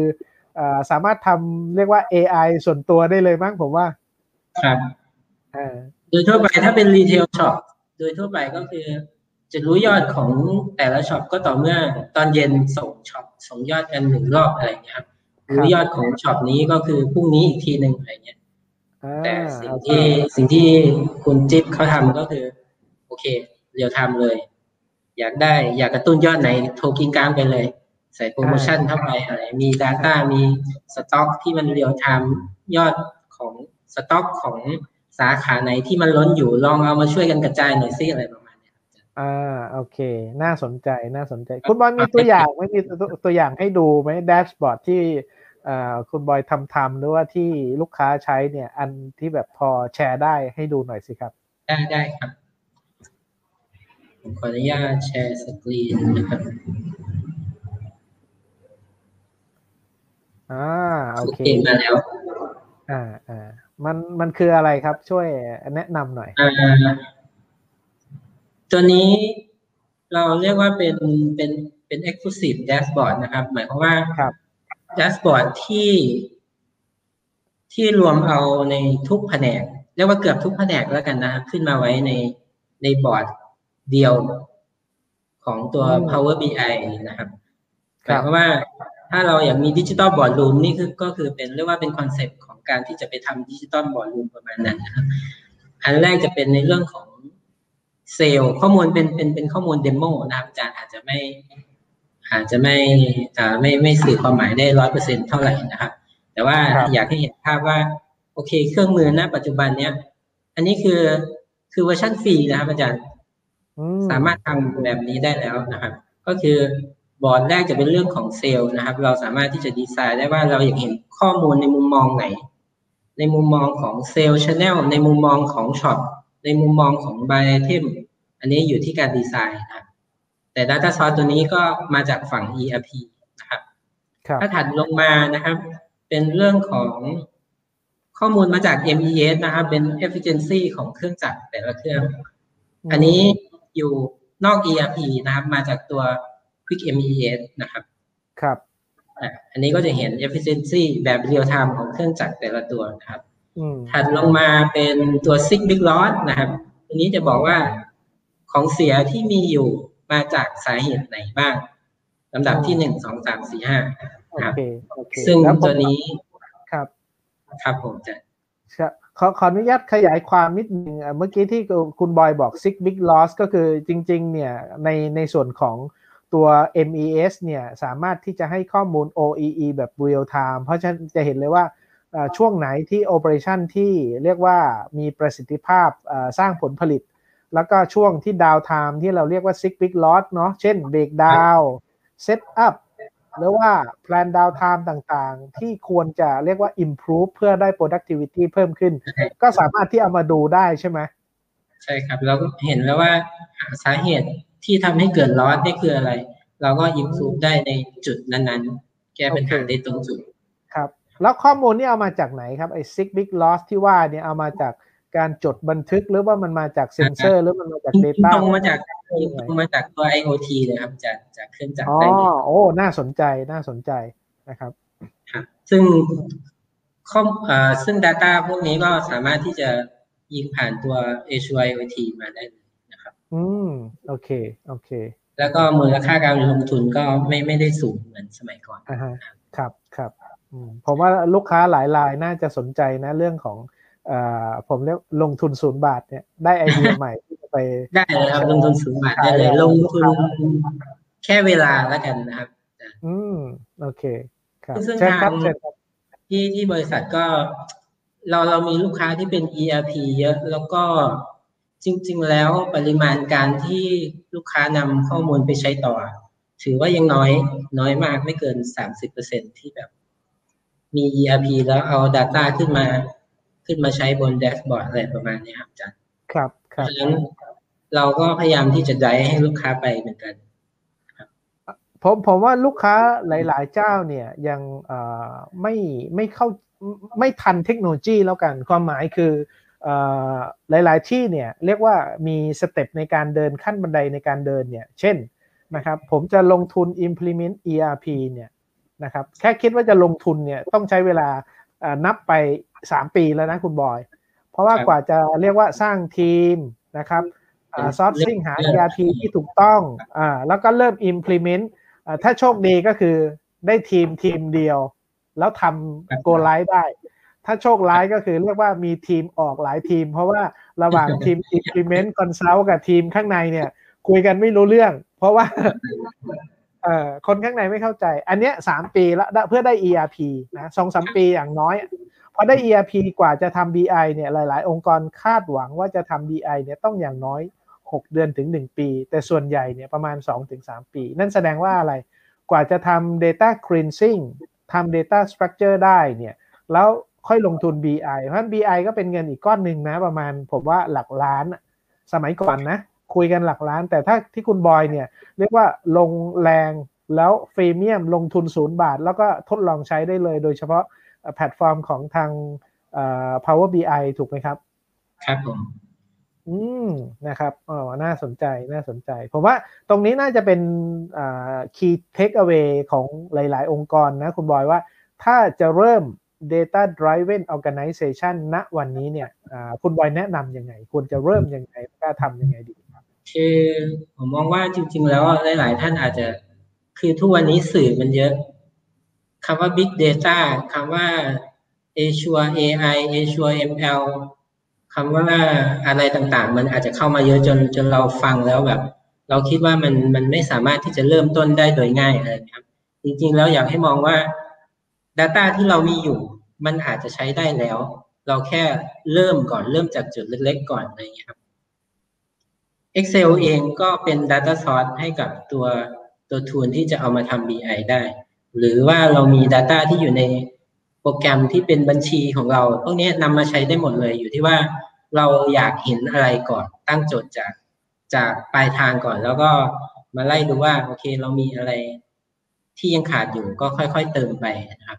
อาสามารถทำเรียกว่า AI ส่วนตัวได้เลยมั้งผมว่า ครับอ่าโดยทั่วไปถ้าเป็น retail shopโดยทั่วไปก็คือ จะรู้ยอดของแต่ละ shop ก็ต่อเมื่อ ตอนเย็นส่ง shop ส่งยอดกันหนึ่งรอบอะไรอย่างเงี้ยครับรู้ยอดของ shop นี้ก็คือพรุ่งนี้อีกทีหนึ่งอะไรเงี้ยอ่า แต่สิ่งโอเคที่สิ่งที่คุณจิ๊บเขาทำก็คือ โอเค real-time เลย อยากได้อยากกระตุ้นยอดไหนโทรกริ๊งกร๊างไปเลย ใส่โปรโมชั่นเข้าไปอะไรมี Data มีสต็อกที่มัน real-time ยอดของสต็อกของสาขาไหนที่มันล้นอยู่ลองเอามาช่วยกันกระจายหน่อยซิอะไรประมาณนี้อ่าโอเค น่าสนใจน่าสนใจ คุณบอยมีตัวอย่างไหม มีตัวตัวอย่างให้ดูไหม dashboard ที่อ่า คุณบอยทำทำหรือว่าที่ลูกค้าใช้เนี่ย อันที่แบบพอแชร์ได้ให้ดูหน่อยสิครับ ได้ได้ครับ ผมขออนุญาต share screen นะครับอ่าโอเคโอเคมาแล้วอ่าอ่ามันมันคืออะไรครับช่วยแนะนำหน่อยอ่าตัวนี้เราเรียกว่าเป็นเป็นเป็น exclusive dashboard นะครับ หมายความว่าครับ dashboard ที่ที่รวมเอาในทุกแผนกเรียกว่าเกือบทุกแผนกแล้วกันนะครับขึ้นมาไว้ในในบอร์ดเดียวของตัวอืม Power BI นะครับหครัมายบความว่าถ้าเราอยากมี digital boardroom นี่คือก็คือเป็นเรียกว่าเป็น concept ของการที่จะไปทำ digital boardroom ประมาณนั้นนะครับอันแรกจะเป็นในเรื่องของเซลล์ข้อมูลเป็นเป็นเป็นข้อมูล demo นะครับอาจารย์อาจจะไม่ อาจจะไม่อ่าไม่ไม่สื่อความหมายได้ร้อยเปอร์เซ็นต์เท่าไหร่นะครับ แต่ว่าครับอยากให้เห็นภาพว่า โอเค เครื่องมือณปัจจุบันเนี้ย อันนี้คือคือเวอร์ชันฟรีนะครับอาจารย์อืมสามารถทำแบบนี้ได้แล้วนะครับ ก็คือบอร์ดแรกจะเป็นเรื่องของเซลล์นะครับ เราสามารถที่จะดีไซน์ได้ว่าเราอยากเห็นข้อมูลในมุมมองไหน ในมุมมองของ sales channel ในมุมมองของ shop ในมุมมองของ by item อันนี้อยู่ที่การดีไซน์นะครับ แต่ Data Source ตัวนี้ก็มาจากฝั่ง ERP นะครับครับถ้าถัดลงมานะครับ เป็นเรื่องของข้อมูลมาจาก MES นะครับ เป็น efficiency ของเครื่องจักรแต่ละเครื่อง อันนี้อยู่นอก ERP นะครับ มาจากตัว Quick MES นะครับ ครับอะอันนี้ก็จะเห็น efficiency แบบ real time ของเครื่องจักรแต่ละตัวนะครับอืมถัดลงมาเป็นตัว Six Big Loss นะครับตัวนี้จะบอกว่าของเสียที่มีอยู่ มาจากสาเหตุไหนบ้างลำดับที่หนึ่งสองสามสี่ห้าโอครับเคโอเคซึ่งแล้วผมตัวนี้ครับ ครับผมจะครับขอขออนุญาตขยายความนิดนึงอะเมื่อกี้ที่คุณบอยบอก six big loss ก็คือจริง ๆ เนี่ยในในส่วนของตัว MES เนี่ยสามารถที่จะให้ข้อมูล OEE แบบ real time เพราะฉะนั้นจะเห็นเลยว่าอ่าช่วงไหนที่ operation ที่เรียกว่ามีประสิทธิภาพอ่าสร้างผลผลิต แล้วก็ช่วงที่ดาว time ที่เราเรียกว่า six big loss เนาะเช่น break down set up หรือว่า plan down time ต่างๆ ที่ควรจะเรียกว่า improve เพื่อได้ productivity เพิ่มขึ้น ก็สามารถที่เอามาดูได้ใช่ไหมใช่ครับ เราก็เห็นแล้วว่าหาสาเหตุที่ทำให้เกิดลอสนี่คืออะไร เราก็อิมพูฟได้ในจุดนั้นๆ แก้ปัญหาได้ตรงจุดครับ แล้วข้อมูลนี่เอามาจากไหนครับไอ้ six big loss ที่ว่าเนี่ยเอามาจาก การจดบันทึกหรือว่ามันมาจากเซนเซอร์ หรือมันมาจากยิง Data ตรงมาจากยิงตรงมาจากตัว IoT เลยครับจากจากเครื่องจักรอ๋อได้เลยโอ้น่าสนใจน่าสนใจนะครับครับซึ่งข้อมอ่าซึ่ง Data พวกนี้ก็สามารถที่จะยิงผ่านตัว Azure IoT มาได้เลยนะครับ อืม โอเค โอเค แล้วก็มูลค่าการลงทุนก็ไม่ไม่ได้สูงเหมือนสมัยก่อนอ่าฮะครับครับอืมผมว่าลูกค้าหลายรายน่าจะสนใจนะเรื่องของเอ่อ ผมเรียกลงทุนศูนย์บาทเนี่ยได้ไอเดียใหม่ที่จะไปได้เลยครับลงทุนสูงบาทได้เลยลงทุนแค่เวลาแล้วกันนะครับ อืมโอเค ครับซึ่งเชิญครับทางเชิญครับที่ที่บริษัทก็เราเรามีลูกค้าที่เป็น ERP เยอะแล้วก็จริง ๆ แล้วปริมาณการที่ลูกค้านำข้อมูลไปใช้ต่อ ถือว่ายังน้อยน้อยมากไม่เกินสามสิบเปอร์เซ็นที่แบบ มี ERP แล้วเอา Data ขึ้นมา ขึ้นมาใช้บนแดชบอร์ดอะไรประมาณนี้ครับอาจารย์ครับเพครับราะฉะนั้นเราก็พยายามที่จะไดให้ลูกค้าไปเหมือนกันผมผมว่าลูกค้าหลาย ๆ เจ้าเนี่ยยังเอ่อไม่ไม่เข้าไม่ทันเทคโนโลยีแล้วกัน ความหมายคือเอ่อหลาย ๆ ที่เนี่ยเรียกว่ามีสเต็ปในการเดินขั้นบันไดในการเดินเนี่ยเช่นนะครับผมจะลงทุน implement ERP เนี่ยนะครับแค่คิดว่าจะลงทุนเนี่ยต้องใช้เวลาเอ่อ นับไป 3 ปีแล้วนะคุณบอย เพราะว่าครับกว่าจะเรียกว่าสร้างทีมนะครับ sourcing หา ERP ที่ถูกต้องอ่าแล้วก็เริ่ม implement อ่าถ้าโชคดีก็คือได้ทีมทีมเดียว แล้วทำ go live ได้ ถ้าโชคร้ายก็คือเรียกว่ามีทีมออกหลายทีม เพราะว่าระหว่างทีม implement consult กับทีมข้างในเนี่ย คุยกันไม่รู้เรื่อง เพราะว่า เอ่อคนข้างในไม่เข้าใจ อันเนี้ยสามปีแล้วเพื่อได้ ERP นะสองสามปีอย่างน้อยพอได้ ERP กว่าจะทำ BI เนี่ยหลาย ๆ องค์กรคาดหวังว่าจะทำ BI เนี่ยต้องอย่างน้อย 6 เดือนถึง 1 ปี แต่ส่วนใหญ่เนี่ยประมาณ 2-3 ปี นั่นแสดงว่าอะไรกว่าจะทำ data cleansing ทำ data structure ได้เนี่ยแล้วค่อยลงทุน BI เพราะฉะนั้น BI ก็เป็นเงินอีกก้อนหนึ่งนะประมาณผมว่าหลักล้านสมัยก่อนนะ คุยกันหลักล้าน แต่ถ้าที่คุณบอยเนี่ย เรียกว่าลงแรงแล้วฟรีเมียมลงทุนศูนย์บาท แล้วก็ทดลองใช้ได้เลย โดยเฉพาะแพลตฟอร์มของทาง Power BI ถูกไหมครับ ครับผมอืมนะครับอ๋อน่าสนใจน่าสนใจ ผมว่าตรงนี้น่าจะเป็น key takeaway ของหลาย ๆ องค์กรนะ คุณบอยว่า ถ้าจะเริ่ม data driven organization ณวันนี้เนี่ยคุณบอยแนะนำยังไง ควรจะเริ่มยังไงกล้าทำยังไงดี คือผมมองว่าจริง ๆ แล้วหลาย ๆ ท่านอาจจะคือทุกวันนี้สื่อมันเยอะคำว่า big data คำว่า Azure AI Azure ML คำว่าอะไรต่างๆ มันอาจจะเข้ามาเยอะจนจนเราฟังแล้วแบบ เราคิดว่ามันมันไม่สามารถที่จะเริ่มต้นได้โดยง่ายเลยครับ จริง ๆ แล้วอยากให้มองว่า Data ที่เรามีอยู่ มันอาจจะใช้ได้แล้ว เราแค่เริ่มก่อนเริ่มจากจุดเล็ก ๆ ก่อนอะไรอย่างเงี้ยครับ Excel เองก็เป็น Data Source ให้กับตัวตัว tool ที่จะเอามาทำ BI ได้ หรือว่าเรามี Data ที่อยู่ในโปรแกรมที่เป็นบัญชีของเรา พวกนี้นำมาใช้ได้หมดเลยอยู่ที่ว่าเราอยากเห็นอะไรก่อนตั้งโจทย์จากจากปลายทางก่อน แล้วก็มาไล่ดูว่าโอเคเรามีอะไร ที่ยังขาดอยู่ก็ค่อย ๆ เติมไปนะครับ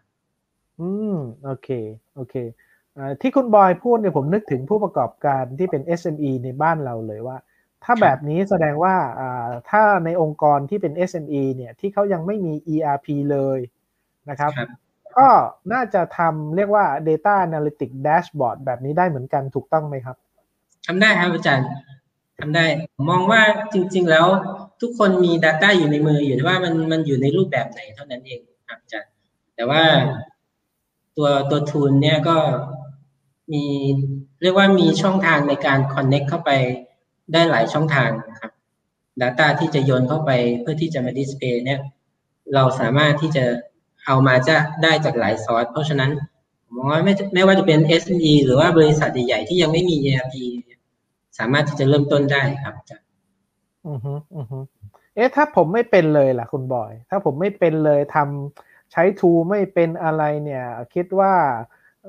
อืมโอเคโอเคที่คุณบอยพูดเนี่ยผมนึกถึงผู้ประกอบการที่เป็น SME ในบ้านเราเลยว่า ถ้าแบบนี้แสดงว่าถ้าในองค์กรที่เป็น SME เนี่ยที่เขายังไม่มี ERP เลยนะครับ ก็น่าจะทำเรียกว่า Data Analytics Dashboard แบบนี้ได้เหมือนกันถูกต้องไหมครับทำได้ครับอาจารย์ทำได้มองว่าจริง ๆ แล้วทุกคนมี Data อยู่ในมืออยู่ที่ว่ามันมันอยู่ในรูปแบบไหนเท่านั้นเองครับอาจารย์แต่ว่าตัวตัวทูลเนี่ยก็มีเรียกว่ามีช่องทางในการ connect เข้าไป ได้หลายช่องทางครับ Data ที่จะโยนเข้าไปเพื่อที่จะมาดิสเพย์เนี่ยเราสามารถที่จะเอามาจะได้จากหลายซอสเพราะฉะนั้นผมองว่าไม่ไม่ว่าจะเป็น SME หรือว่าบริษัทใหญ่ๆที่ยังไม่มี ERP สามารถที่จะเริ่มต้นได้ครับจารย์อือฮึอือฮึเอ๊ะถ้าผมไม่เป็นเลยล่ะคุณบอย ถ้าผมไม่เป็นเลยทำใช้ tool ไม่เป็นอะไรเนี่ย คิดว่า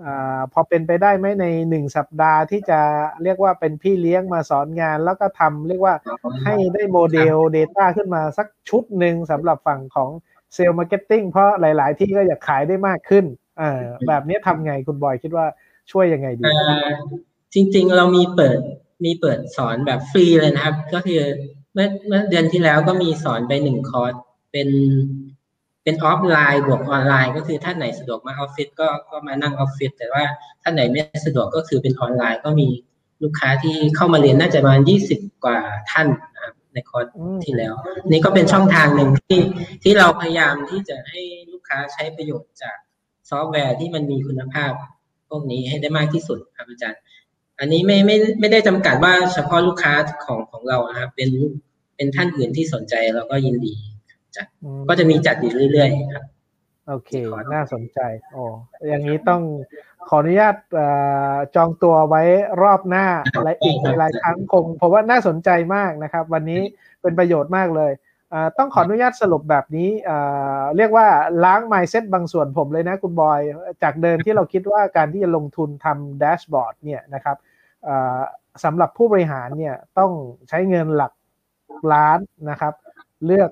อพอเป็นไปได้ไหมในหนึ่งสัปดาห์ที่จะเรียกว่าเป็นพี่เลี้ยงมาสอนงาน แล้วก็ทำเรียกว่าให้ได้โมเดล Data ขึ้นมาสักชุดหนึ่งสำหรับฝั่งของ sales marketing เพราะหลาย ๆ ที่ก็อยากขายได้มากขึ้นอแบบนี้ทำไงคุณบอยคิดว่าช่วยยังไงดีจริง ๆ เรามีเปิดมีเปิดสอนแบบฟรีเลยนะครับ ก็คือเมื่อเมื่อเดือนที่แล้วก็มีสอนไปหนึ่งคอร์สเป็น เป็นออฟไลน์บวกออนไลน์ ก็คือท่านไหนสะดวกมาออฟฟิศก็ก็มานั่งออฟฟิศแต่ว่าท่านไหนไม่สะดวกก็คือเป็นออนไลน์ก็มีลูกค้าที่เข้ามาเรียนน่าจะประมาณยี่สิบกว่าท่านนะครับในคอร์สที่แล้ว นี่ก็เป็นช่องทางหนึ่งที่ที่เราพยายามที่จะให้ลูกค้าใช้ประโยชน์จากซอฟต์แวร์ที่มันมีคุณภาพ พวกนี้ให้ได้มากที่สุดครับอาจารย์ อันนี้ไม่ไม่ไม่ได้จำกัดว่าเฉพาะลูกค้าของของเรานะครับเป็นเป็นท่านอื่นที่สนใจเราก็ยินดีจัด ก็จะมีจัดอยู่เรื่อยๆครับโอเค น่าสนใจโอ้อย่างนี้ต้องขออนุญาตจองตัวไว้รอบหน้าและอีกหลายครั้งคงเพราะว่าน่าสนใจมากนะครับ วันนี้เป็นประโยชน์มากเลย ต้องขออนุญาตสรุปแบบนี้ เรียกว่าล้างไม n ์เซ็ตบางส่วนผมเลยนะคุณบอย จากเดิมที่เราคิดว่าการที่จะลงทุนทำ dashboard เนี่ยนะครับสำหรับผู้บริหารเนี่ยต้องใช้เงินหลักล้านนะครับ เลือก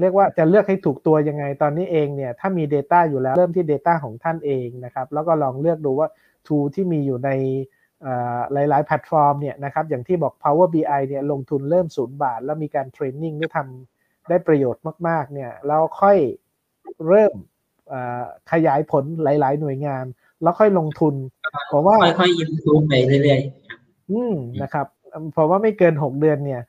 เรียกว่าจะเลือกให้ถูกตัวยังไงตอนนี้เองเนี่ยถ้ามี Data อยู่แล้วเริ่มที่ Data ของท่านเองนะครับแล้วก็ลองเลือกดูว่า tool ที่มีอยู่ในหลาย ๆ แพลตฟอร์มเนี่ยนะครับอย่างที่บอก Power BI เนี่ยลงทุนเริ่มศูนย์บาท แล้วมีการเทรนนิ่งที่ทำได้ประโยชน์มาก ๆ เนี่ยแล้วค่อยเริ่มขยายผลหลาย ๆ หน่วยงาน แล้วค่อยลงทุนผมว่าค่อยๆอินพูไปเรื่อยๆอืมนะครับผมว่าไม่เกิน 6 เดือนเนี่ย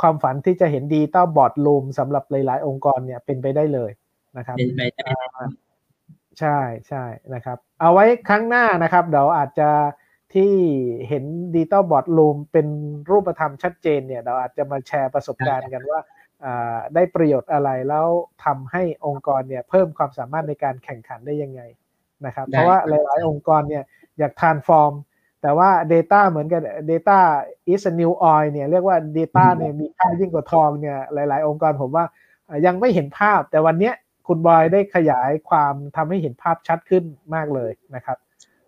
ความฝันที่จะเห็นดีต้าบอร์ดลูมสำหรับหลาย ๆ องค์กรเนี่ยเป็นไปได้เลยนะครับเป็นไปได้ใช่ใช่นะครับ เอาไว้ครั้งหน้านะครับ เดี๋ยวอาจจะที่เห็น digital boardroom เป็นรูปธรรมชัดเจนเนี่ยเราอาจจะมาแชร์ประสบการณ์กันว่าได้ประโยชน์อะไรแล้วทำให้องค์กรเนี่ยเพิ่มความสามารถในการแข่งขันได้ยังไงนะครับ เพราะว่าหลาย ๆ องค์กรเนี่ยอยาก transform แต่ว่า Data เหมือนกัน Data is a new oil เนี่ยเรียกว่า Data เนี่ยมีค่ายิ่งกว่าทองเนี่ยหลาย ๆ องค์กรผมว่ายังไม่เห็นภาพ แต่วันนี้คุณบอยได้ขยายความทำให้เห็นภาพชัดขึ้นมากเลยนะครับ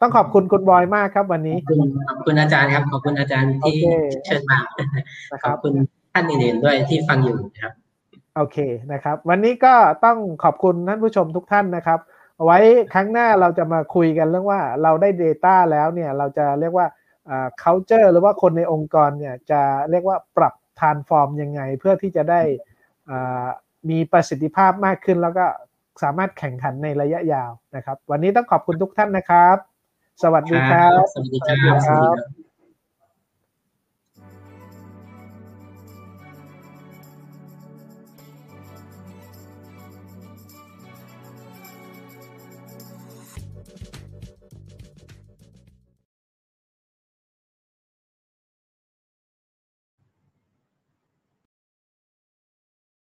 ต้องขอบคุณคุณบอยมากครับวันนี้ ขอบคุณอาจารย์ครับ ขอบคุณอาจารย์ที่เชิญมาขอบคุณท่านอื่นๆด้วยที่ฟังอยู่ครับโอเคนะครับ วันนี้ก็ต้องขอบคุณท่านผู้ชมทุกท่านนะครับ ไว้ครั้งหน้าเราจะมาคุยกันเรื่องว่าเราได้ Data แล้วเนี่ยเราจะเรียกว่า culture หรือว่าคนในองค์กรเนี่ยจะเรียกว่าปรับ transform ยังไง เพื่อที่จะได้มีประสิทธิภาพมากขึ้นแล้วก็สามารถแข่งขันในระยะยาวนะครับ วันนี้ต้องขอบคุณทุกท่านนะครับ สวัสดีครับ สวัสดีครับ